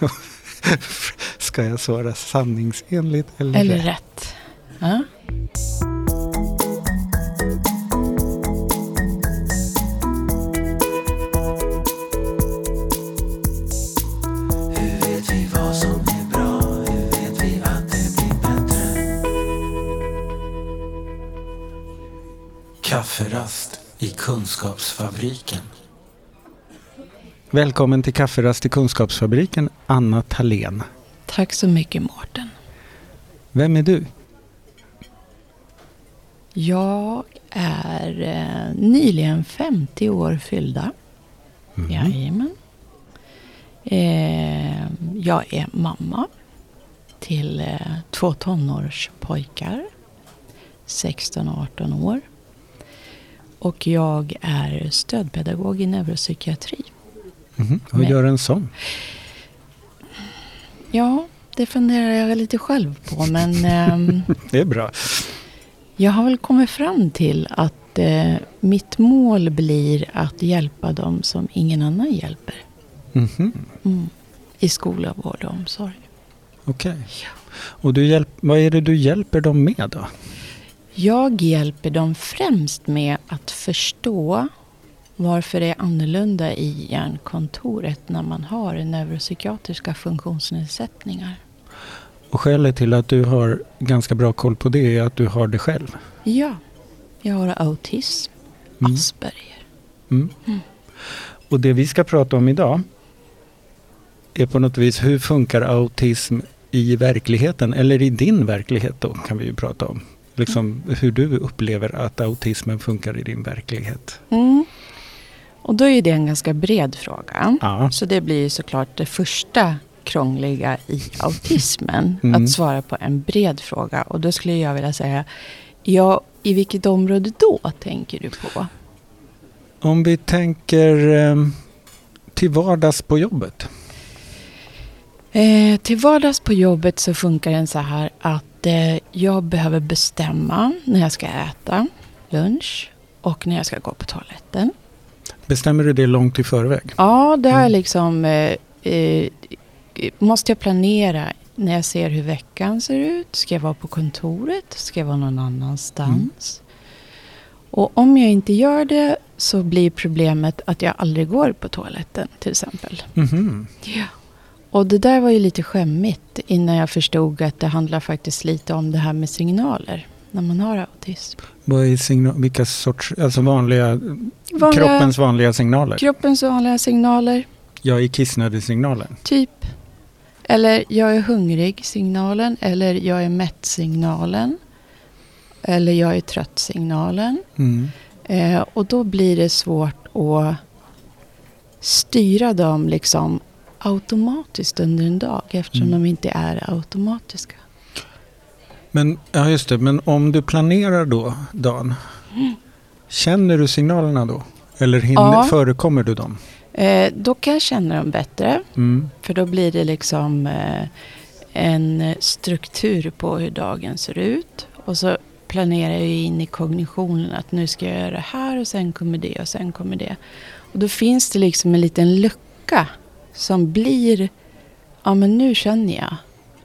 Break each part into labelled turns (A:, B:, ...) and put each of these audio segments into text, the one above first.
A: Ska jag svara sanningsenligt eller,
B: Eller
A: rätt?
B: rätt. Ja.
C: Hur vet vi vad som är bra? Hur vet vi att det blir bättre? Kafferast i Kunskapsfabriken.
A: Välkommen till Kafferast i Kunskapsfabriken, Anna Thalén.
B: Tack så mycket Mårten.
A: Vem är du?
B: Jag är eh, nyligen 50 år fyllda.
A: Mhm.
B: Jajamän. Eh, jag är mamma till eh, två tonårspojkar. 16 och 18 år. Och jag är stödpedagog i neuropsykiatri.
A: Mhm. Vad
B: Men-
A: gör en sån?
B: Ja, det funderar jag lite själv på. Men ehm,
A: Det är bra.
B: jag har väl kommit fram till att eh, mitt mål blir att hjälpa dem som ingen annan hjälper.
A: Mhm.
B: Mm. I skola, vård och omsorg.
A: Okej. Och du hjälp, vad är det du hjälper dem med då?
B: Jag hjälper dem främst med att förstå varför det är annorlunda i hjärnkontoret när man har neuropsykiatriska funktionsnedsättningar.
A: Och skälet till att du har ganska bra koll på det är att du har det själv.
B: Ja, jag har autism,
A: Mm.
B: Asperger.
A: Mm. Och det vi ska prata om idag är på något vis hur funkar autism i verkligheten? Eller i din verklighet då kan vi ju prata om. Liksom hur du upplever att autismen funkar i din verklighet.
B: Mm. Och då är det en ganska bred fråga.
A: Ja.
B: Så det blir såklart det första krångliga i autismen.
A: Mm.
B: Att svara på en bred fråga. Och då skulle jag vilja säga, ja, i vilket område då tänker du på?
A: Om vi tänker eh, till vardags på jobbet.
B: Eh, till vardags på jobbet så funkar den så här att eh, jag behöver bestämma när jag ska äta lunch och när jag ska gå på toaletten.
A: Bestämmer du det långt i förväg?
B: Ja, det har jag
A: Mm.
B: liksom... Eh, eh, måste jag planera när jag ser hur veckan ser ut? Ska jag vara på kontoret? Ska jag vara någon annanstans? Och om jag inte gör det så blir problemet att jag aldrig går på toaletten till exempel.
A: Mhm.
B: Ja. Och det där var ju lite skämmigt innan jag förstod att det handlar faktiskt lite om det här med signaler när man har autism.
A: Vad är signal, vilka sorts, alltså vanliga,
B: Vanliga-
A: kroppens vanliga signaler?
B: Kroppens vanliga signaler.
A: Jag är kissnödig-signalen.
B: Typ. Eller jag är hungrig-signalen. Eller jag är mätt-signalen. Eller jag är trött-signalen.
A: Mm.
B: Eh, och då blir det svårt att styra dem liksom automatiskt under en dag. Eftersom
A: Mm.
B: de inte är automatiska.
A: Men, ja just det, men om du planerar då dagen, känner du signalerna då? Eller hinner,
B: Ja.
A: förekommer du dem?
B: Eh, då kan jag känna dem bättre.
A: Mm.
B: För då blir det liksom eh, en struktur på hur dagen ser ut. Och så planerar jag in i kognitionen att nu ska jag göra det här och sen kommer det och sen kommer det. Och då finns det liksom en liten lucka som blir, ja men nu känner jag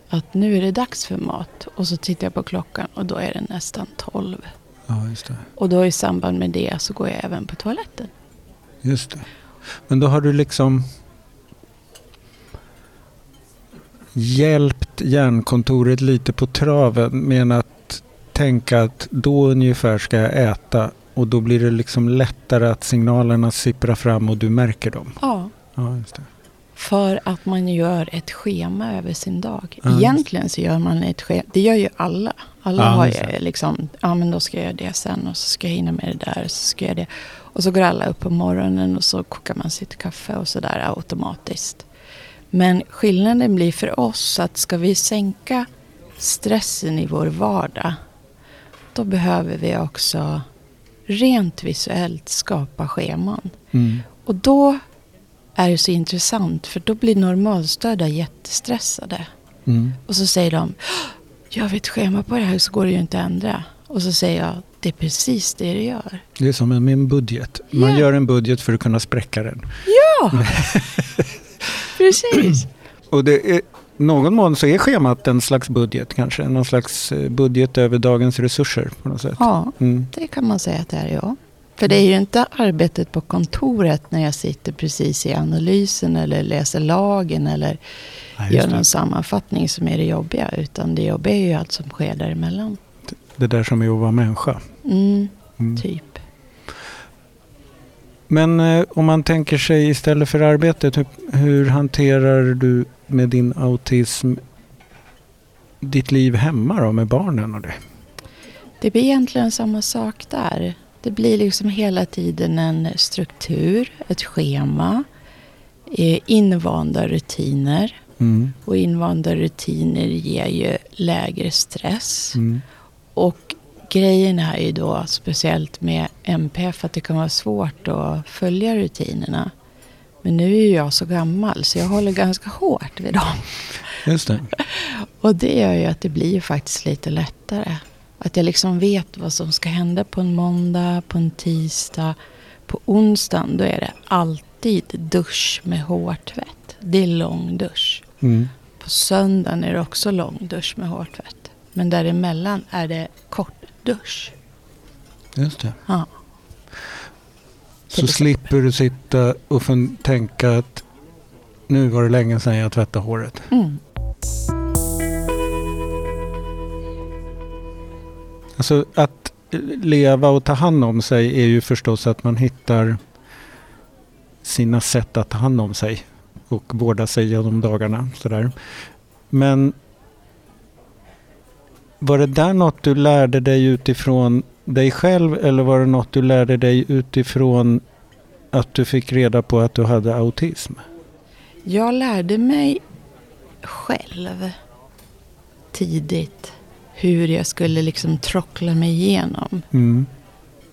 B: att nu är det dags för mat. Och så tittar jag på klockan och då är det nästan tolv.
A: Ja, just det.
B: Och då i samband med det så går jag även på toaletten.
A: Just det. Men då har du liksom hjälpt hjärnkontoret lite på traven med att tänka att då ungefär ska jag äta och då blir det liksom lättare att signalerna sipprar fram och du märker dem.
B: Ja.
A: Ja, just det.
B: För att man gör ett schema över sin dag.
A: Just
B: Egentligen så gör man ett schema. Det gör ju alla. Alla
A: Ja,
B: har ju liksom, ja men då ska jag göra det sen och så ska jag hinna med det där och så ska jag göra det. Och så går alla upp på morgonen och så kokar man sitt kaffe och så där automatiskt. Men skillnaden blir för oss att ska vi sänka stressen i vår vardag. Då behöver vi också rent visuellt skapa scheman.
A: Mm.
B: Och då är det så intressant för då blir normalstörda jättestressade.
A: Mm.
B: Och så säger de, jag har ett schema på det här så går det ju inte att ändra. Och så säger jag, det är precis det det gör.
A: Det är som med en budget. Man
B: Ja.
A: gör en budget för att kunna spräcka den.
B: Ja, precis.
A: Och det är, någon mån så är schemat en slags budget kanske. Någon slags eh, budget över dagens resurser på något sätt.
B: Ja,
A: Mm.
B: det kan man säga att det är ja. För det är ju inte arbetet på kontoret när jag sitter precis i analysen eller läser lagen eller
A: Nej,
B: gör någon
A: det.
B: sammanfattning som är det jobbiga. Utan det jobbiga är ju allt som sker däremellan.
A: det där som är att vara människa.
B: Mm,
A: Mm.
B: typ.
A: Men eh, om man tänker sig istället för arbetet, hur, hur hanterar du med din autism ditt liv hemma då med barnen och det?
B: Det blir egentligen samma sak där. Det blir liksom hela tiden en struktur, ett schema, eh, invanda rutiner.
A: Mm.
B: Och invanda rutiner ger ju lägre stress.
A: Mm.
B: Och grejen är ju då speciellt med MPF att det kan vara svårt att följa rutinerna. Men nu är ju jag så gammal så jag håller ganska hårt vid dem.
A: Just det.
B: Och det gör ju att det blir faktiskt lite lättare. Att jag liksom vet vad som ska hända på en måndag, på en tisdag. På onsdagen då är det alltid dusch med hårtvätt. Det är lång dusch.
A: Mm.
B: På söndagen är det också lång dusch med hårtvätt. Men däremellan är det kort dusch.
A: Just det.
B: Ja.
A: Så slipper du sitta och tänka att nu var det länge sedan jag tvättade håret.
B: Mm.
A: Alltså att leva och ta hand om sig är ju förstås att man hittar sina sätt att ta hand om sig och vårda sig genom dagarna. Sådär. Men var det där något du lärde dig utifrån dig själv eller var det något du lärde dig utifrån att du fick reda på att du hade autism?
B: Jag lärde mig själv tidigt hur jag skulle liksom trockla mig igenom.
A: Mm.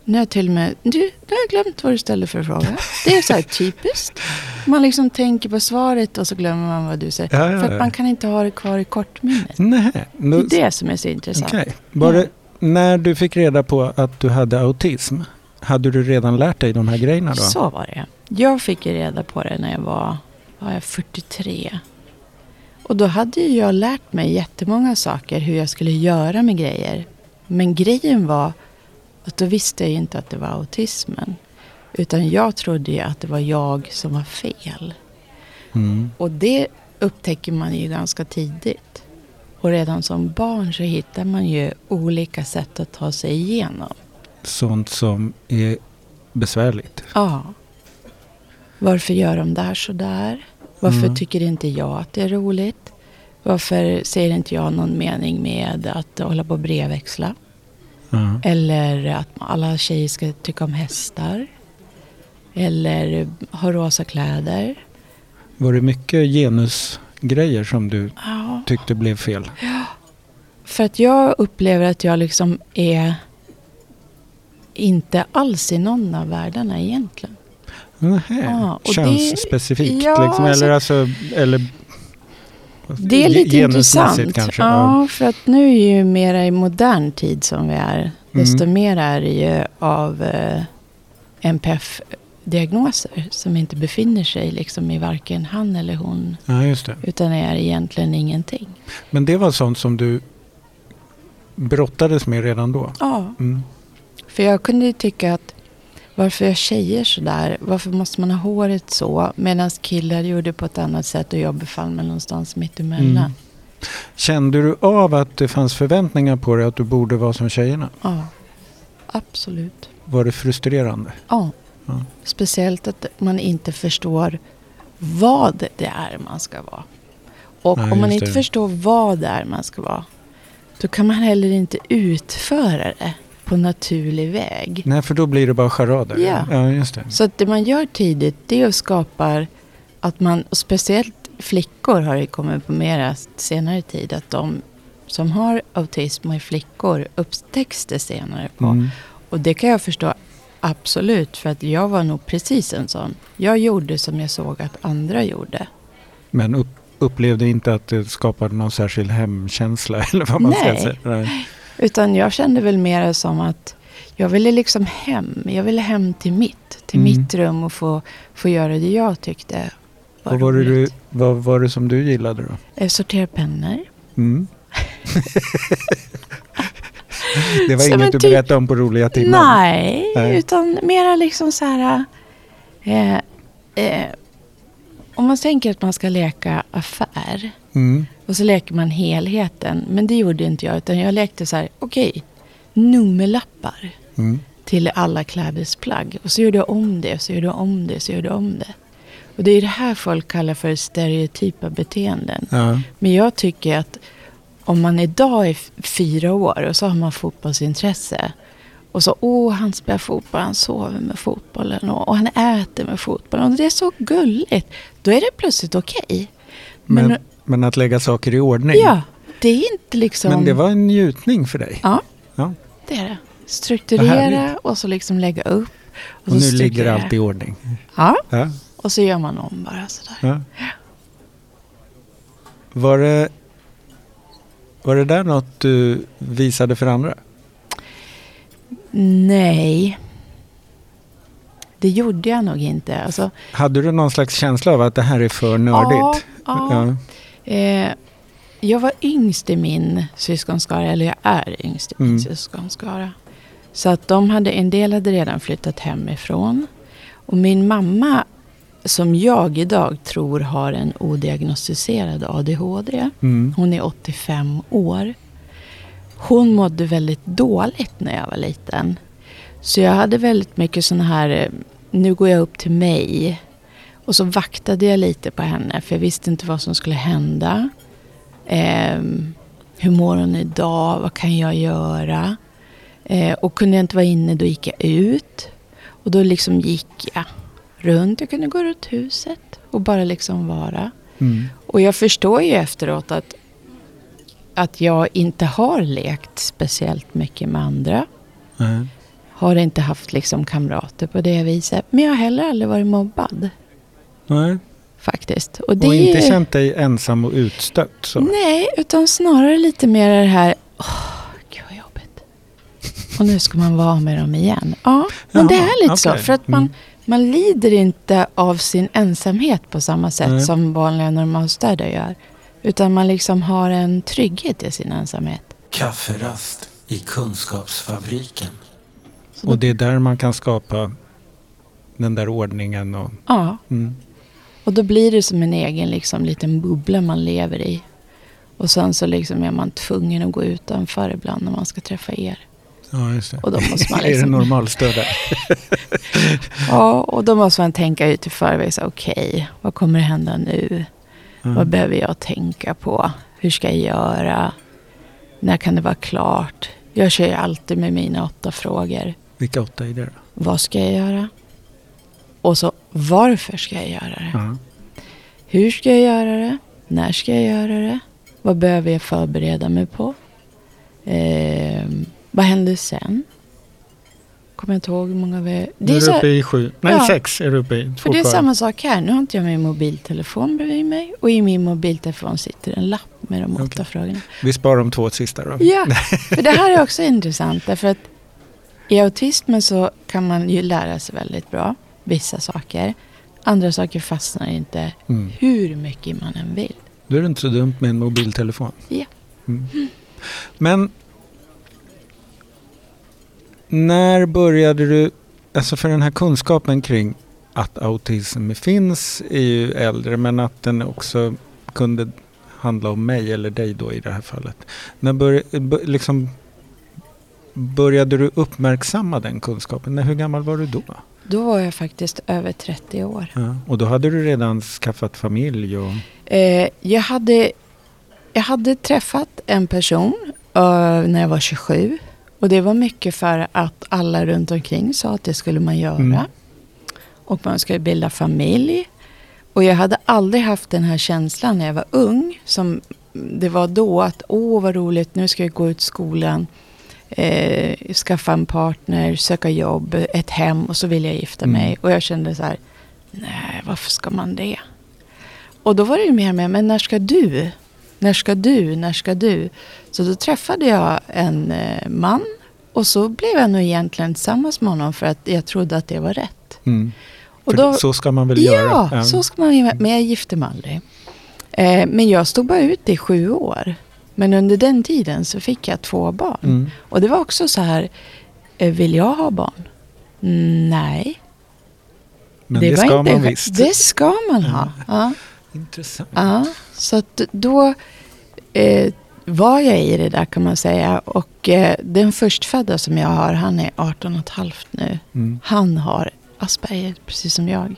B: Nu har jag till och med... Du, nu har jag glömt vad du ställde för fråga. Det är så här typiskt. Man liksom tänker på svaret och så glömmer man vad du säger.
A: Ja, ja,
B: För att man kan inte ha det kvar i kortminnet.
A: Nej,
B: Det
A: då-
B: är det som är så intressant.
A: Okej. Var det när du fick reda på att du hade autism, hade du redan lärt dig de här grejerna då?
B: Så var det. Jag fick reda på det när jag var, var jag 43. Och då hade ju jag lärt mig jättemånga saker hur jag skulle göra med grejer. Men grejen var att då visste jag ju inte att det var autismen. Utan jag trodde ju att det var jag som var fel.
A: Mm.
B: Och det upptäcker man ju ganska tidigt. Och redan som barn så hittar man ju olika sätt att ta sig igenom.
A: Sånt som är besvärligt.
B: Ja. Varför gör de där så där? Varför
A: Mm.
B: tycker inte jag att det är roligt? Varför ser inte jag någon mening med att hålla på och brevväxla?
A: Ja.
B: Eller att alla tjejer ska tycka om hästar? Eller ha rosa kläder?
A: Var det mycket genusgrejer som du
B: Ja.
A: tyckte blev fel?
B: För att jag upplever att jag liksom är inte alls i någon av världarna egentligen.
A: Nähä.
B: Det-
A: Könsspecifikt
B: ja,
A: liksom?
B: alltså-
A: Eller alltså... Eller,
B: Det är lite intressant.
A: kanske?
B: Ja, för att nu är ju mera i modern tid som vi är. Desto
A: Mm.
B: mer är det ju av eh, NPF-diagnoser som inte befinner sig liksom i varken han eller hon.
A: ja.
B: Utan är egentligen ingenting.
A: Men det var sånt som du brottades med redan då?
B: Ja,
A: Mm.
B: för jag kunde ju tycka att varför är tjejer sådär? Varför måste man ha håret så? Medan killar gjorde på ett annat sätt och jag befann mig någonstans mitt emellan.
A: Mm. Kände du av att det fanns förväntningar på dig att du borde vara som tjejerna?
B: Ja, absolut.
A: Var det frustrerande?
B: Ja.
A: Ja.
B: Speciellt att man inte förstår vad det är man ska vara. Och
A: Nej,
B: om man inte
A: det.
B: förstår vad det är man ska vara. Då kan man heller inte utföra det på naturlig väg.
A: Nej, för då blir det bara charader.
B: Ja.
A: ja just det.
B: Så att det man gör tidigt det är att skapa att man, och speciellt flickor har det kommit på mera senare tid, att de som har autism och är flickor upptäcks det senare på.
A: Mm.
B: Och det kan jag förstå absolut, för att jag var nog precis en sån. Jag gjorde som jag såg att andra gjorde.
A: Men upp, upplevde inte att det skapade någon särskild hemkänsla eller vad man ska
B: Nej.
A: säga? Nej.
B: Utan jag kände väl mer som att jag ville liksom hem. Jag ville hem till mitt, till
A: Mm.
B: mitt rum och få, få göra det jag tyckte var
A: Vad var, det du, vad var det som du gillade då?
B: Eh, Sortera pennor.
A: Mm. det var
B: Som
A: inget du
B: typ-
A: berättade om på roliga timmar?
B: Nej,
A: Nej.
B: utan mera liksom så här... Eh, eh, om man tänker att man ska leka affär
A: Mm.
B: Och så leker man helheten. Men det gjorde inte jag, utan jag lekte så här, okej, nummerlappar
A: Mm.
B: till alla klädesplagg. Och så gjorde jag om det, och så gjorde jag om det, och så gjorde jag om det. Och det är det här folk kallar för stereotypa beteenden.
A: Ja.
B: Men jag tycker att om man idag är fyra år och så har man fotbollsintresse. Och så, åh, han spelar fotboll, han sover med fotbollen och, och han äter med fotbollen. Och det är så gulligt. Då är det plötsligt okej. Men,
A: Men, men att lägga saker i ordning?
B: ja, det är inte liksom...
A: Men det var en njutning för dig?
B: Ja,
A: Ja.
B: det är det. Strukturera och så liksom lägga upp.
A: Och,
B: så
A: nu ligger allt i ordning?
B: Ja,
A: Ja.
B: och så gör man om bara sådär.
A: Ja. Var, det, var det där något du visade för andra?
B: Nej. Det gjorde jag nog inte. Alltså,
A: Hade du någon slags känsla av att det här är för nördigt?
B: Ja, ja. Eh, jag var yngst i min syskonskara, eller jag är yngst i min
A: Mm.
B: syskonskara. Så att de hade, en del hade redan flyttat hemifrån. Och min mamma, som jag idag tror har en odiagnostiserad ADHD.
A: Mm.
B: Hon är 85 år. Hon mådde väldigt dåligt när jag var liten. Så jag hade väldigt mycket sådana här, eh, nu går jag upp till mig. Och så vaktade jag lite på henne för jag visste inte vad som skulle hända. Ehm, hur mår hon idag? Vad kan jag göra? Eh, och kunde jag inte vara inne då gick jag ut. Och då liksom gick jag runt. Jag kunde gå runt huset och bara liksom vara.
A: Mm.
B: Och jag förstår ju efteråt att, att jag inte har lekt speciellt mycket med andra.
A: Nej.
B: Har inte haft liksom kamrater på det viset. Men jag har heller aldrig varit mobbad
A: Nej.
B: faktiskt. Och, det
A: Och inte
B: är-
A: känt dig ensam och utstött? Så.
B: Nej, utan snarare lite mer det här, åh, gud vad jobbigt. Och nu ska man vara med dem igen. Ja, men det
A: Jaha,
B: är lite så.
A: okej.
B: För att man,
A: Mm.
B: man lider inte av sin ensamhet på samma sätt
A: Nej.
B: som vanliga normalstörda gör. Utan man liksom har en trygghet i sin ensamhet.
C: Kafferast i Kunskapsfabriken.
B: Så
A: Och det är där man kan skapa den där ordningen och...
B: ja,
A: Mm.
B: Och då blir det som en egen liksom, liten bubbla man lever i. Och sen så liksom är man tvungen att gå utanför ibland när man ska träffa er.
A: Ja, just det.
B: Och då måste man
A: är det
B: liksom-
A: normalstörda?
B: Ja, och då måste man tänka ut i förväg. Okej, vad kommer hända nu? Vad
A: Mm.
B: behöver jag tänka på? Hur ska jag göra? När kan det vara klart? Jag kör ju alltid med mina åtta frågor.
A: Vilka åtta är det då?
B: Vad ska jag göra? Och så varför ska jag göra det?
A: Ja.
B: Hur ska jag göra det? När ska jag göra det? Vad behöver jag förbereda mig på? Ehm, vad händer sen? Kommer jag inte ihåg hur många vi...
A: Nu
B: Det
A: är
B: är,
A: du uppe i sju. Nej,
B: Ja.
A: sex är du uppe i. Två
B: för det är
A: kvar.
B: samma sak här. Nu har inte jag min mobiltelefon bredvid mig. Och i min mobiltelefon sitter en lapp med de åtta
A: Okej.
B: frågorna.
A: Vi sparar de två sista då.
B: Ja, för det här är också intressant. Därför att i autismen så kan man ju lära sig väldigt bra. Vissa saker. Andra saker fastnar inte
A: Mm.
B: hur mycket man än vill.
A: Då är det inte så dumt med en mobiltelefon.
B: Ja.
A: Mm. Men när började du, alltså för den här kunskapen kring att autism finns är ju äldre men att den också kunde handla om mig eller dig då i det här fallet. När bör, liksom, började du uppmärksamma den kunskapen? När, hur gammal var du då?
B: Då var jag faktiskt över 30 år.
A: Ja. Och då hade du redan skaffat familj och...
B: Eh, jag, hade, jag hade träffat en person eh, när jag var 27. Och det var mycket för att alla runt omkring sa att det skulle man göra.
A: Mm.
B: Och man skulle bilda familj. Och jag hade aldrig haft den här känslan när jag var ung. Som det var då att, åh vad roligt, nu ska jag gå ut skolan. Eh, skaffa en partner, söka jobb, ett hem och så vill jag gifta
A: Mm.
B: mig. Och jag kände så här, nej varför ska man det? Och då var det ju mer med, men när ska du? När ska du? När ska du? Så då träffade jag en eh, man. Och så blev jag nog egentligen tillsammans med honom för att jag trodde att det var rätt.
A: Mm.
B: Och då,
A: så ska man väl
B: ja,
A: göra?
B: så ska man. Men jag gifte mig aldrig. Eh, men jag stod bara ut i sju år. Men under den tiden så fick jag två barn.
A: Mm.
B: Och det var också så här, eh, vill jag ha barn? Nej,
A: Men det,
B: var
A: ska
B: inte
A: man visst.
B: Det ska man ha. Ja.
A: Intressant.
B: Ja, så då eh, var jag i det där kan man säga. Och eh, den förstfödda som jag har, han är 18 och ett halvt nu.
A: Mm.
B: Han har Asperger, precis som jag.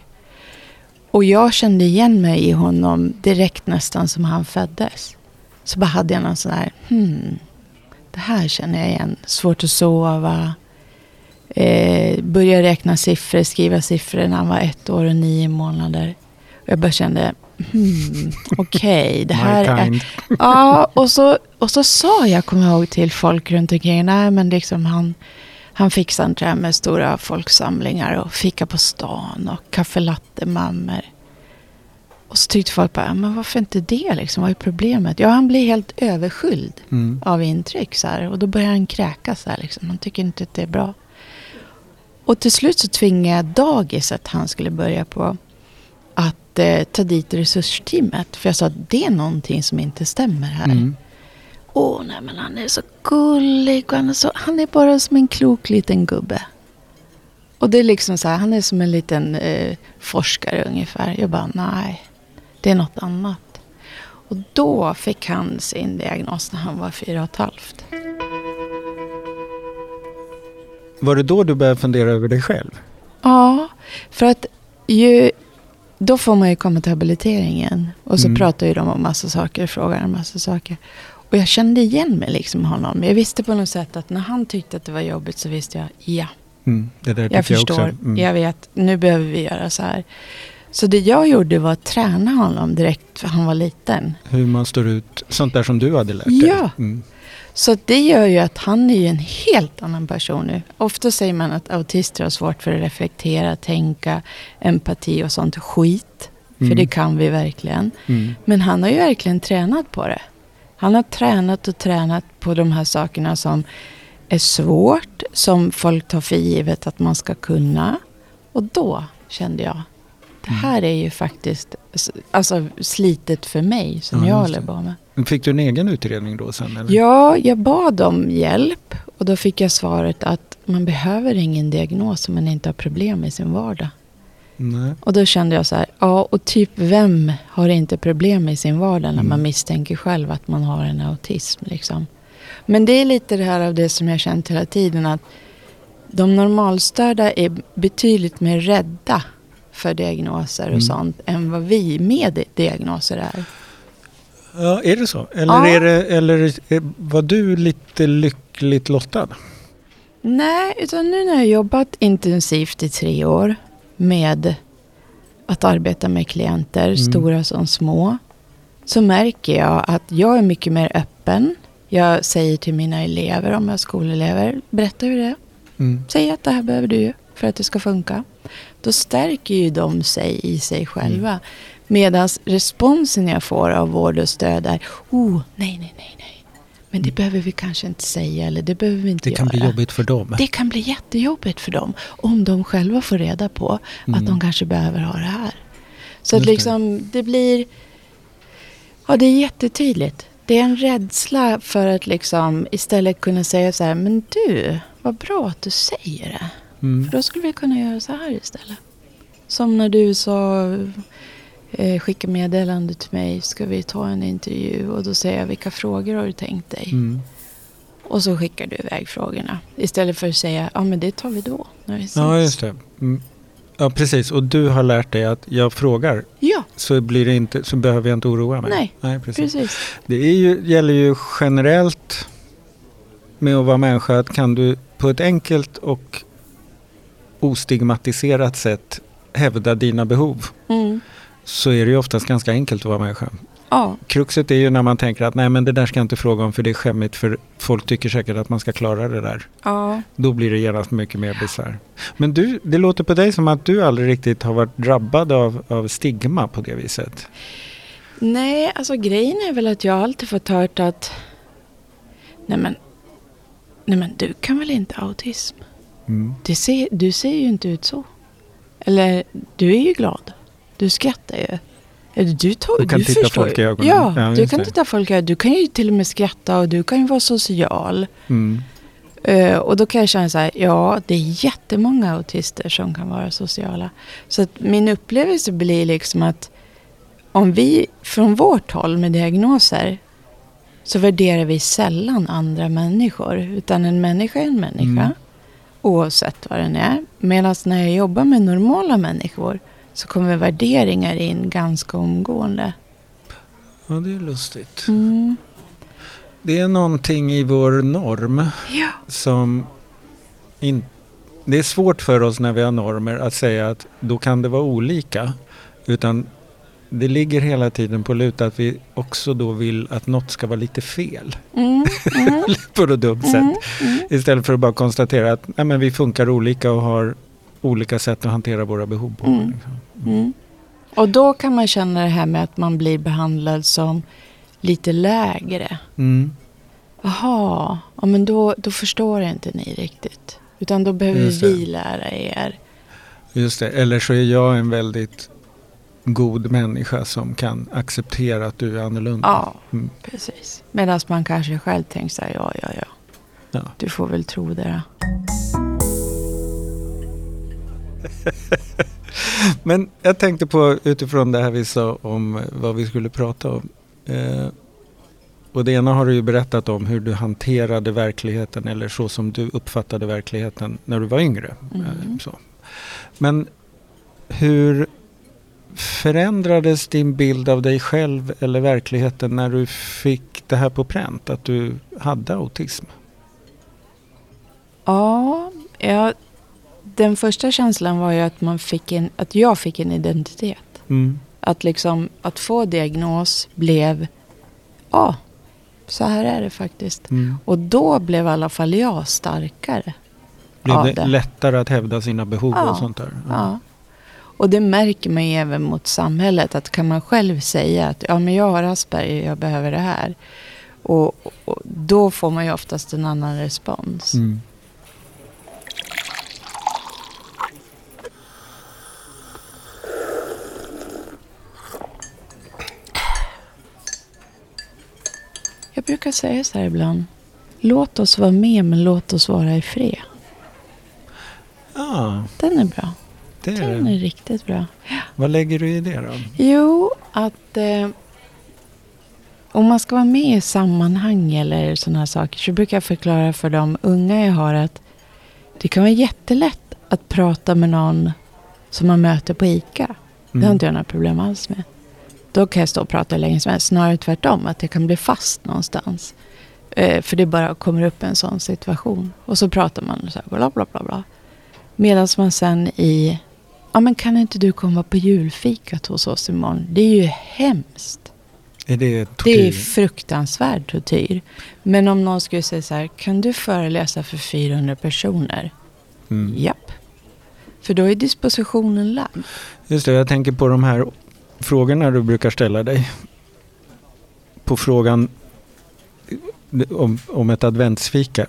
B: Och jag kände igen mig i honom direkt nästan som han föddes. Så bara hade jag någon sån här, hmm, det här känner jag igen. Svårt att sova. Eh, började räkna siffror, skriva siffror när han var ett år och nio månader. Och jag bara kände, hmm, okej, det här är... Ja, och så, och så sa jag, kommer jag ihåg, till folk runt omkring, nej men liksom han, han fixar inte det här med stora folksamlingar och fika på stan och kaffelatte-mammor. Och så tyckte folk bara, men varför inte det liksom? Vad är problemet? Ja, han blir helt överskylld
A: Mm.
B: av intryck så här. Och då börjar han kräkas så här liksom. Han tycker inte att det är bra. Och till slut så tvingade jag dagiset han skulle börja på att eh, ta dit resursteamet. För jag sa att det är någonting som inte stämmer här.
A: Mm.
B: Åh, nej men han är så gullig och han är, så, han är bara som en klok liten gubbe. Och det är liksom så här, han är som en liten eh, forskare ungefär. Jag bara, nej, det är något annat. Och då fick han sin diagnos när han var fyra och ett halvt.
A: Var det då du började fundera över dig själv?
B: Ja, för att ju, då får man ju komma till habiliteringen. Och så
A: Mm.
B: pratar ju de om massa saker, frågar en massa saker. Och jag kände igen mig liksom honom. Jag visste på något sätt att när han tyckte att det var jobbigt så visste jag, ja,
A: Mm.
B: Jag
A: jag,
B: förstår.
A: också. Mm.
B: Jag vet, nu behöver vi göra så här. Så det jag gjorde var att träna honom direkt för han var liten.
A: Hur man står ut, sånt där som du hade lärt dig.
B: Ja.
A: Mm.
B: Så det gör ju att han är ju en helt annan person nu. Ofta säger man att autister har svårt för att reflektera, tänka, empati och sånt skit. För
A: Mm.
B: det kan vi verkligen.
A: Mm.
B: Men han har ju verkligen tränat på det. Han har tränat och tränat på de här sakerna som är svårt, som folk tar för givet att man ska kunna. Och då kände jag, det här är ju faktiskt alltså, slitet för mig som
A: Ja,
B: jag håller på med.
A: Men Fick du en egen utredning då sen? Eller?
B: Ja, jag bad om hjälp och då fick jag svaret att man behöver ingen diagnos om man inte har problem i sin vardag.
A: Nej.
B: Och då kände jag så här, ja och typ vem har inte problem i sin vardag när
A: Mm.
B: man misstänker själv att man har en autism liksom. Men det är lite det här av det som jag känt hela tiden att de normalstörda är betydligt mer rädda för diagnoser och
A: Mm.
B: sånt än vad vi med diagnoser är.
A: Ja, är det så? Eller,
B: Ja.
A: är det, eller var du lite lyckligt lottad?
B: Nej, utan nu när jag jobbat intensivt i tre år med att arbeta med klienter,
A: Mm.
B: stora som små, så märker jag att jag är mycket mer öppen. Jag säger till mina elever, om jag har skolelever, berätta hur det är.
A: Mm.
B: Säg att det här behöver du för att det ska funka. Då stärker ju de sig i sig själva.
A: Mm.
B: Medan responsen jag får av vård och stöd är, oh, nej, nej, nej, nej. Men det behöver vi kanske inte säga eller det behöver vi inte
A: Mm. Det kan
B: göra.
A: bli jobbigt för dem.
B: Det kan bli jättejobbigt för dem om de själva får reda på
A: Mm.
B: att de kanske behöver ha det här. Så att
A: Just det.
B: liksom det blir... Ja, det är jättetydligt. Det är en rädsla för att liksom istället kunna säga så här, men du, vad bra att du säger det.
A: Mm.
B: För då skulle vi kunna göra så här istället. Som när du sa, eh, skicka meddelande till mig, ska vi ta en intervju? Och då säger jag, vilka frågor har du tänkt dig?
A: Mm.
B: Och så skickar du iväg frågorna. Istället för att säga, ja men det tar vi då. När vi.
A: Ja, just det. Mm. Ja, precis. Och du har lärt dig att jag frågar
B: Ja,
A: så, blir det inte, så behöver jag inte oroa mig.
B: Nej,
A: Nej precis.
B: precis.
A: Det är ju, gäller ju generellt med att vara människa att kan du på ett enkelt och ostigmatiserat sätt hävda dina behov
B: Mm.
A: så är det ju oftast ganska enkelt att vara människa.
B: Ja,
A: Kruxet är ju när man tänker att nej men det där ska jag inte fråga om för det är skämmigt för folk tycker säkert att man ska klara det där.
B: ja.
A: Då blir det genast mycket mer bisarr. Men du, det låter på dig som att du aldrig riktigt har varit drabbad av, av stigma på det viset.
B: Nej, alltså grejen är väl att jag alltid fått hört att nej men, nej men du kan väl inte autism?
A: Mm.
B: Det ser, du ser ju inte ut så. Eller, du är ju glad. Du skrattar ju. Du, tar,
A: Du kan titta
B: förstår
A: folk i ögonen.
B: Ja,
A: Ja,
B: du kan
A: det.
B: titta folk i ögonen. Du kan ju till och med skratta och du kan ju vara social.
A: Mm.
B: Eh, och då kan jag känna så här, ja det är jättemånga autister som kan vara sociala. Så att min upplevelse blir liksom att om vi från vårt håll med diagnoser så värderar vi sällan andra människor. Utan en människa är en människa.
A: Mm.
B: Oavsett vad den är. Medan när jag jobbar med normala människor så kommer värderingar in ganska omgående.
A: Ja, det är lustigt.
B: Mm.
A: Det är någonting i vår norm
B: Ja.
A: som in, det är svårt för oss när vi har normer att säga att då kan det vara olika. Utan det ligger hela tiden på lut att vi också då vill att något ska vara lite fel.
B: Mm. Mm.
A: på något dumt sätt.
B: Mm. Mm.
A: Istället för att bara konstatera att nej, men vi funkar olika och har olika sätt att hantera våra behov på.
B: Mm.
A: Liksom.
B: Mm. Och då kan man känna det här med att man blir behandlad som lite lägre.
A: Mm.
B: Jaha, ja, men då, då förstår inte ni riktigt. Utan då behöver vi lära er.
A: Just det, eller så är jag en väldigt god människa som kan acceptera att du är annorlunda.
B: Ja,
A: Mm.
B: precis. Medan man kanske själv tänker så här, ja, ja, ja.
A: Ja.
B: Du får väl tro det.
A: Men jag tänkte på utifrån det här vi sa om eh, vad vi skulle prata om. Eh, och det ena har du ju berättat om hur du hanterade verkligheten eller så som du uppfattade verkligheten när du var yngre.
B: Mm.
A: Eh, så. Men hur förändrades din bild av dig själv eller verkligheten när du fick det här på pränt? Att du hade autism?
B: Ja, ja, den första känslan var ju att, man fick en, att jag fick en identitet.
A: Mm.
B: Att, liksom, att få diagnos blev, ja, så här är det faktiskt.
A: Mm.
B: Och då blev i alla fall jag starkare.
A: Blev det
B: det.
A: lättare att hävda sina behov
B: Ja,
A: och sånt där?
B: Ja. Och det märker man ju även mot samhället. Att kan man själv säga att ja, men jag har Asperger, jag behöver det här. Och, och då får man ju oftast en annan respons.
A: Mm.
B: Jag brukar säga så här ibland. Låt oss vara med men låt oss vara i fred.
A: Ja,
B: Den är bra.
A: Det är
B: Den är riktigt bra.
A: Vad lägger du i det då?
B: Jo, att eh, om man ska vara med i sammanhang eller sådana här saker så brukar jag förklara för de unga jag har att det kan vara jättelätt att prata med någon som man möter på ICA. Det har
A: Mm.
B: inte jag några problem alls med. Då kan jag stå och prata hur länge som helst. Snarare tvärtom, att jag kan bli fast någonstans. Eh, för det bara kommer upp en sån situation. Och så pratar man så här, bla bla bla bla. Medan man sen i, ja men kan inte du komma på julfikat hos oss imorgon? Det är ju hemskt.
A: Är det tortyr?
B: Det är fruktansvärd tortyr. Men om någon skulle säga så här, kan du föreläsa för 400 personer?
A: Mm.
B: Japp. För då är dispositionen lagd.
A: Just det, jag tänker på de här frågorna du brukar ställa dig. På frågan om, om ett adventsfika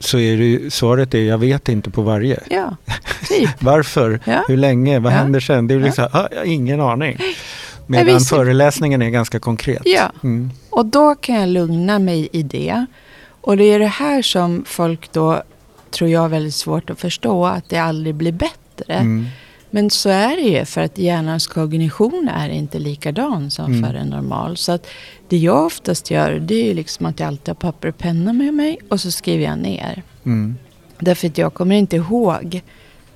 A: så är det svaret är jag vet inte på varje.
B: Ja, typ.
A: Varför?
B: Ja.
A: Hur länge? Vad
B: Ja.
A: händer sen? Det är liksom, ah, jag har ingen aning. Medan
B: visst.
A: föreläsningen är ganska konkret.
B: Ja.
A: Mm.
B: Och då kan jag lugna mig i det. Och det är det här som folk då tror jag är väldigt svårt att förstå. Att det aldrig blir bättre.
A: Mm.
B: Men så är det ju för att hjärnans kognition är inte likadan som
A: Mm.
B: för en normal. Så att det jag oftast gör det är ju liksom att jag alltid har papper och penna med mig och så skriver jag ner.
A: Mm.
B: Därför att jag kommer inte ihåg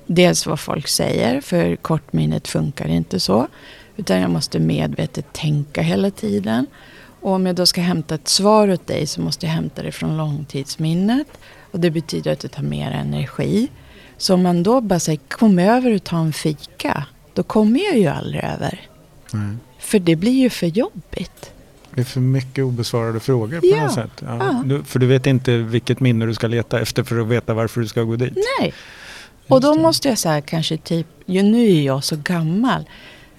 B: dels vad folk säger, för kortminnet funkar inte så. Utan jag måste medvetet tänka hela tiden. Och om jag då ska hämta ett svar åt dig så måste jag hämta det från långtidsminnet. Och det betyder att det tar mer energi. Så om man då bara säger kom över och ta en fika. Då kommer jag ju aldrig över.
A: Nej.
B: För det blir ju för jobbigt.
A: Det är för mycket obesvarade frågor på
B: Ja.
A: något sätt. Ja.
B: Ja.
A: Du, för du vet inte vilket minne du ska leta efter för att veta varför du ska gå dit.
B: Nej. Och då
A: Just det.
B: måste jag säga kanske typ, ju nu är jag så gammal.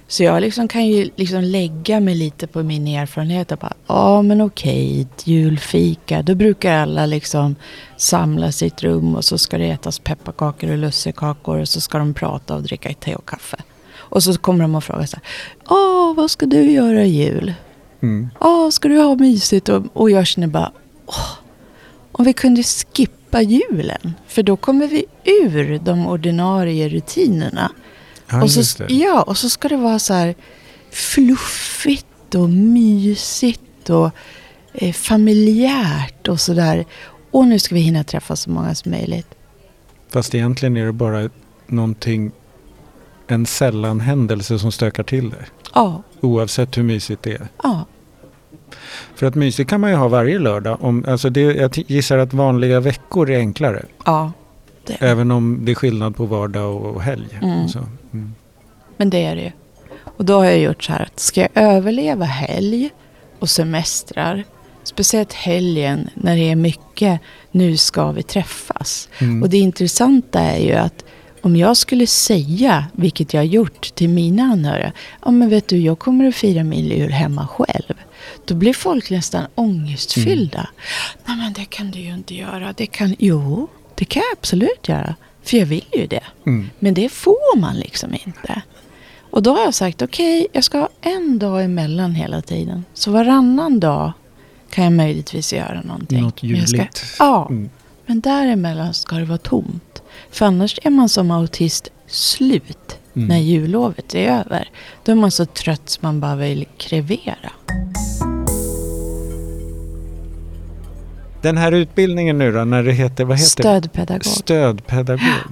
B: Så jag liksom kan ju liksom lägga mig lite på min erfarenhet och bara, ja men okej, ett julfika, då brukar alla liksom samlas i ett rum och så ska det ätas pepparkakor och lussekakor och så ska de prata och dricka te och kaffe. Och så kommer de och frågar så här, åh vad ska du göra i jul?
A: Mm.
B: Åh, ska du ha mysigt? Och, och jag känner bara, åh, om vi kunde skippa julen. För då kommer vi ur de ordinarie rutinerna.
A: Ja,
B: och, så, ja, och så ska det vara så här fluffigt och mysigt och eh, familjärt och sådär. Och nu ska vi hinna träffa så många som möjligt.
A: Fast egentligen är det bara någonting, en sällan händelse som stökar till det.
B: Ja,
A: Oavsett hur mysigt det är.
B: ja,
A: För att mysigt kan man ju ha varje lördag. Om, alltså det, jag gissar att vanliga veckor är enklare.
B: ja. Det.
A: Även om det är skillnad på vardag och, helg.
B: Mm.
A: Så, mm.
B: Men det är det ju. Och då har jag gjort så här att ska jag överleva helg och semestrar, speciellt helgen när det är mycket, nu ska vi träffas.
A: Mm.
B: Och det intressanta är ju att om jag skulle säga, vilket jag har gjort till mina anhöriga, ja men vet du, jag kommer att fira min jul hemma själv. Då blir folk nästan ångestfyllda. Nej men det kan du ju inte göra. Det kan, jo, det kan jag absolut göra. För jag vill ju det.
A: Mm.
B: Men det får man liksom inte. Och då har jag sagt, okej, jag ska ha en dag emellan hela tiden. Så varannan dag kan jag möjligtvis göra någonting.
A: Något
B: Men jag ska-. Ja,
A: Mm.
B: men däremellan ska det vara tomt. För annars är man som autist slut
A: Mm.
B: när jullovet är över. Då är man så trött så man bara vill krevera.
A: Den här utbildningen nu då, när det heter, vad heter
B: Stödpedagog.
A: det? Stödpedagog.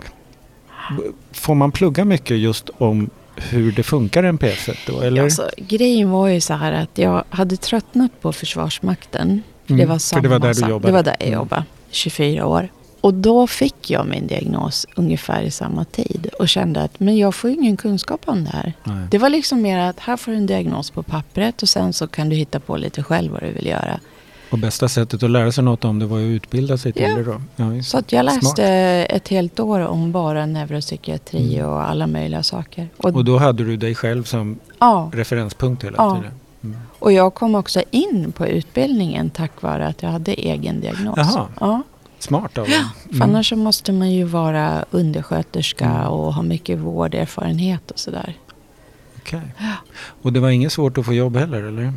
A: Får man plugga mycket just om hur det funkar en P1 då? Eller?
B: Alltså, grejen var ju så här att jag hade tröttnat på Försvarsmakten. För, det
A: Mm,
B: var
A: för det var där du
B: samma
A: jobbade.
B: Det var där jag
A: Mm.
B: jobbade. 24 år. Och då fick jag min diagnos ungefär i samma tid. Och kände att men jag får ingen kunskap om det här.
A: Nej.
B: Det var liksom mer att här får du en diagnos på pappret och sen så kan du hitta på lite själv vad du vill göra.
A: Och bästa sättet att lära sig något om det var ju att utbilda sig till
B: Ja.
A: det då. Ja,
B: Så att jag läste
A: Smart.
B: ett helt år om bara neuropsykiatri
A: Mm.
B: och alla möjliga saker. Och,
A: Och då hade du dig själv som
B: ja,
A: referenspunkt hela
B: Ja.
A: tiden? Mm.
B: och jag kom också in på utbildningen tack vare att jag hade egen diagnos.
A: Jaha.
B: Ja.
A: Smart av dig.
B: För annars så måste man ju vara undersköterska
A: Mm.
B: och ha mycket vårderfarenhet och sådär.
A: Okej. Och det var inget svårt att få jobb heller eller?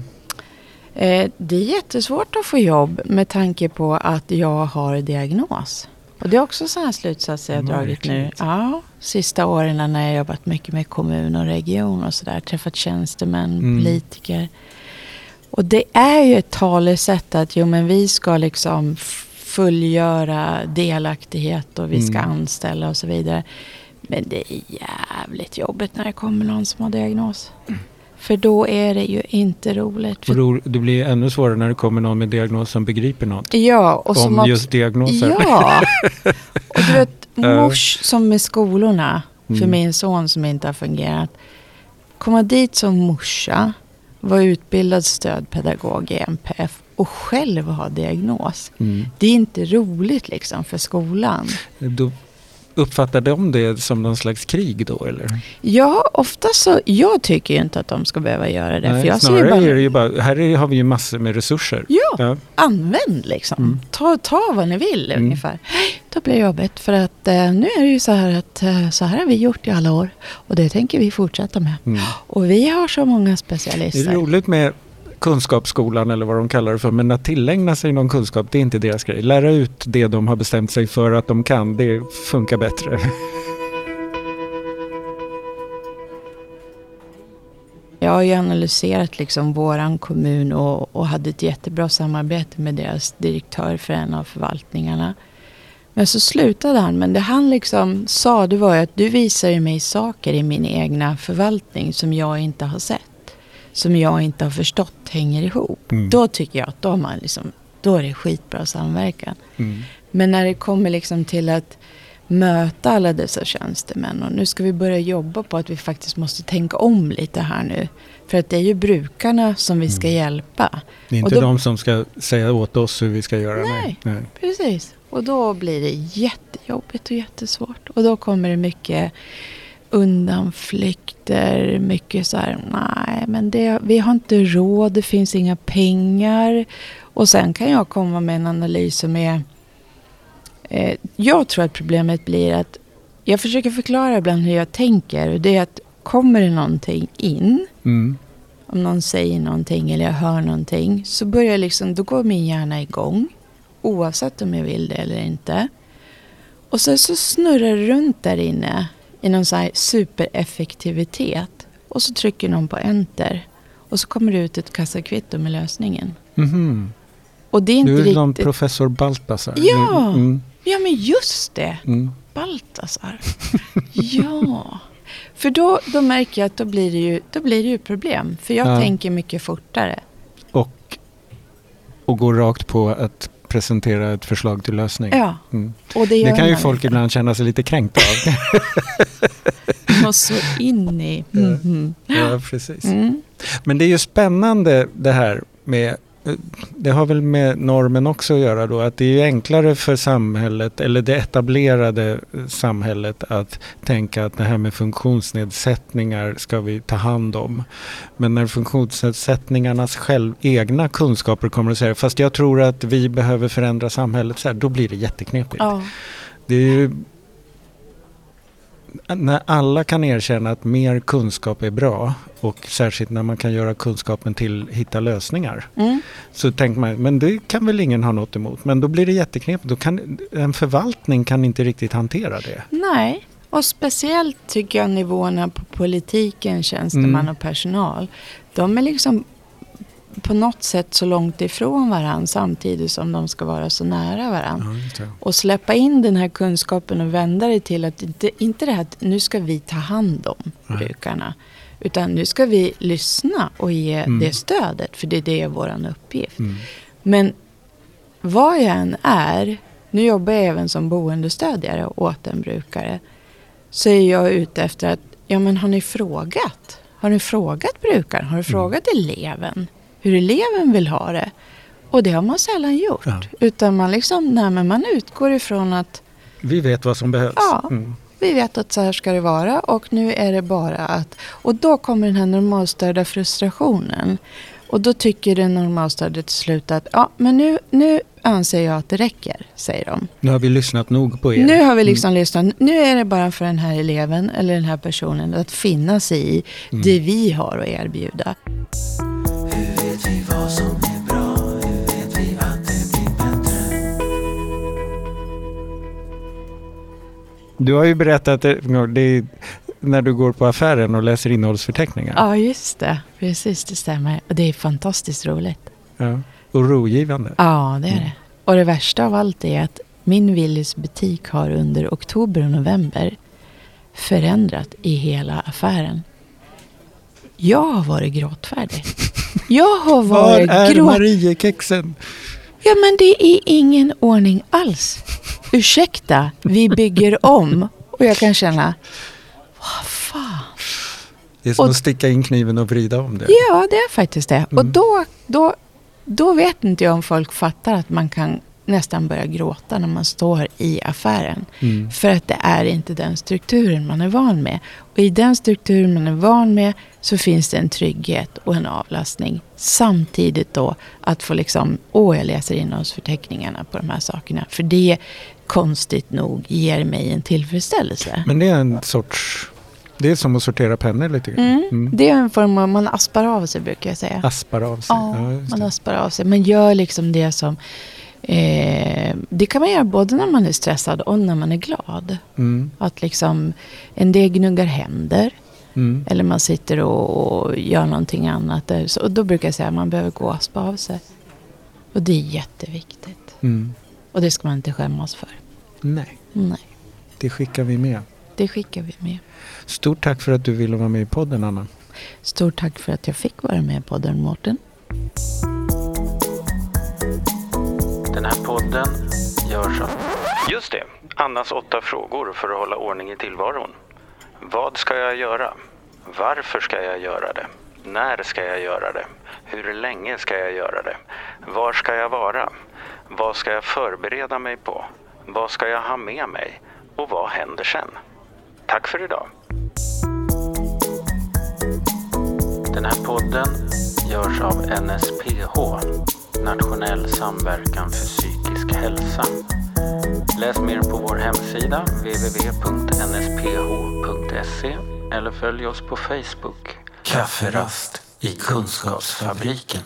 B: Eh, det är jättesvårt att få jobb med tanke på att jag har diagnos. Och det är också sådana slutsatser jag har dragit nu. Ja, sista åren när jag jobbat mycket med kommun och region och sådär. Träffat tjänstemän,
A: Mm.
B: politiker. Och det är ju ett talesätt att jo men vi ska liksom fullgöra delaktighet och vi ska
A: Mm.
B: anställa och så vidare. Men det är jävligt jobbigt när det kommer någon som har diagnos. För då är det ju inte roligt.
A: Och det blir ännu svårare när det kommer någon med diagnos som begriper något.
B: ja, och som
A: om
B: också,
A: just diagnoser.
B: Ja, och du vet mors som med skolorna för
A: Mm.
B: min son som inte har fungerat. Komma dit som morsa, vara utbildad stödpedagog i MPF och själv ha diagnos.
A: Mm.
B: Det är inte roligt liksom för skolan.
A: Då uppfattar de det som någon slags krig då eller?
B: Ja, ofta så, jag tycker ju inte att de ska behöva göra det.
A: Nej,
B: för jag ser
A: snarare
B: bara,
A: är det ju bara, här är, har vi ju massor med resurser.
B: Ja,
A: Ja.
B: använd liksom.
A: Mm.
B: Ta, ta vad ni vill
A: Mm.
B: ungefär. Då blir det jobbigt för att eh, nu är det ju så här att eh, så här har vi gjort i alla år. Och det tänker vi fortsätta med.
A: Mm.
B: Och vi har så många
A: Det är
B: specialister.
A: roligt med kunskapsskolan eller vad de kallar det för. Men att tillägna sig någon kunskap, det är inte deras grej. Lära ut det de har bestämt sig för att de kan, det funkar bättre.
B: Jag har ju analyserat liksom våran kommun och, och hade ett jättebra samarbete med deras direktör för en av förvaltningarna. Men så slutade han. Men det han liksom sa det var ju att du visar ju mig saker i min egna förvaltning som jag inte har sett. Som jag inte har förstått hänger ihop.
A: Mm.
B: Då tycker jag att då, har man liksom, då är det skitbra samverkan.
A: Mm.
B: Men när det kommer liksom till att möta alla dessa tjänstemän och nu ska vi börja jobba på att vi faktiskt måste tänka om lite här nu. För att det är ju brukarna som vi ska
A: Mm.
B: hjälpa.
A: Det är inte
B: då-
A: de som ska säga åt oss hur vi ska göra.
B: Nej.
A: Nej.
B: Precis. Och då blir det jättejobbigt och jättesvårt. Och då kommer det mycket undanflykter, mycket så här, nej men det, vi har inte råd, det finns inga pengar. Och sen kan jag komma med en analys som är, eh, jag tror att problemet blir att jag försöker förklara ibland hur jag tänker. Och det är att kommer det någonting in,
A: Mm.
B: om någon säger någonting eller jag hör någonting, så börjar liksom, då går min hjärna igång. Oavsett om jag vill det eller inte. Och sen så snurrar det runt där inne i någon sån här supereffektivitet. Och så trycker någon på enter. Och så kommer det ut ett kassakvitto med lösningen.
A: Mhm.
B: Och det är inte
A: Du är som
B: riktigt...
A: professor Baltasar.
B: Ja.
A: Mm.
B: Ja men just det!
A: Mm.
B: Baltasar. ja. För då, då märker jag att då blir det ju, då blir det ju problem. För jag
A: Ja.
B: tänker mycket fortare.
A: Och, och gå rakt på att presentera ett förslag till lösning.
B: Ja,
A: Mm.
B: och det
A: Det kan ju folk ibland känna sig lite kränkta av.
B: Och så in i... Mhm.
A: ja, precis.
B: Mm.
A: Men det är ju spännande det här med det har väl med normen också att göra då att det är enklare för samhället eller det etablerade samhället att tänka att det här med funktionsnedsättningar ska vi ta hand om. Men när funktionsnedsättningarnas själv, egna kunskaper kommer att säga fast jag tror att vi behöver förändra samhället så här, då blir det jätteknepigt.
B: Ja.
A: Det är ju när alla kan erkänna att mer kunskap är bra och särskilt när man kan göra kunskapen till hitta lösningar.
B: Mm.
A: Så tänker man, men det kan väl ingen ha något emot. Men då blir det jätteknepigt. Då kan, en förvaltning kan inte riktigt hantera det.
B: Nej, och speciellt tycker jag nivåerna på politiken, tjänsteman
A: Mm.
B: och personal. De är liksom på något sätt så långt ifrån varandra samtidigt som de ska vara så nära varandra.
A: Ja.
B: Och släppa in den här kunskapen och vända det till att inte, inte det här att nu ska vi ta hand om
A: Nej.
B: brukarna. Utan nu ska vi lyssna och ge
A: Mm.
B: det stödet. För det, det är vår uppgift.
A: Mm.
B: Men vad jag än är, nu jobbar jag även som boendestödjare åt en brukare. Så är jag ute efter att, ja men har ni frågat? Har ni frågat brukaren? Har du frågat eleven? Hur eleven vill ha det? Och det har man sällan gjort.
A: Ja.
B: Utan man liksom, nej men man utgår ifrån att
A: Vi vet vad som behövs.
B: Ja.
A: Mm.
B: vi vet att så här ska det vara och nu är det bara att... Och då kommer den här normalstörda frustrationen. Och då tycker den normalstörda till slut att ja, men nu, nu anser jag att det räcker, säger de.
A: Nu har vi lyssnat nog på er.
B: Nu har vi liksom lyssnat. Nu är det bara för den här eleven eller den här personen att finna sig i
A: Mm.
B: det vi har att erbjuda.
C: Hur vet vi vad som är bra? Hur vet vi att det blir bättre?
A: Du har ju berättat det, det är när du går på affären och läser innehållsförteckningar.
B: Ja, just det. Precis, det stämmer. Och det är fantastiskt roligt.
A: Ja. Och rogivande.
B: Ja, det är
A: Mm.
B: det. Och det värsta av allt är att min Willys butik har under oktober och november förändrat i hela affären. Jag har varit gråtfärdig. Jag har
A: Var
B: varit
A: är
B: gråt...
A: Mariekexen?
B: Ja, men det är ingen ordning alls. Ursäkta, vi bygger om. Och jag kan känna, vad fan.
A: Det är som
B: Och-
A: att sticka in kniven och vrida om det.
B: Ja, det är faktiskt det. Och
A: Mm.
B: då, då, då vet inte jag om folk fattar att man kan nästan börja gråta när man står i affären.
A: Mm.
B: För att det är inte den strukturen man är van med. Och i den strukturen man är van med så finns det en trygghet och en avlastning. Samtidigt då att få liksom, åh jag läser innehållsförteckningarna på de här sakerna. För det konstigt nog ger mig en tillfredsställelse.
A: Men det är en sorts... Det är som att sortera pennor lite grann.
B: Mm.
A: Mm.
B: Det är en form av, man aspar av sig brukar jag säga.
A: Aspar av sig.
B: Ja,
A: Ja,
B: man aspar av sig. Man gör liksom det som... Eh, det kan man göra både när man är stressad och när man är glad.
A: Mm.
B: Att liksom, en del gnuggar händer.
A: Mm.
B: Eller man sitter och, och gör någonting annat. Där. Så, och då brukar jag säga att man behöver gå och aspa av sig. Och det är jätteviktigt.
A: Mm.
B: Och det ska man inte skämmas för.
A: Nej,
B: Nej,
A: det skickar vi med.
B: det skickar vi med.
A: Stort tack för att du ville vara med i podden, Anna.
B: Stort tack för att jag fick vara med på den Mårten
A: här podden görs av... Just det, Annas åtta frågor för att hålla ordning i tillvaron. Vad ska jag göra? Varför ska jag göra det? När ska jag göra det? Hur länge ska jag göra det? Var ska jag vara? Vad ska jag förbereda mig på? Vad ska jag ha med mig? Och vad händer sen? Tack för idag.
C: Den här podden görs av NSPH Nationell samverkan för psykisk hälsa. Läs mer på vår hemsida www.nsph.se eller följ oss på Facebook. Kafferast i Kunskapsfabriken.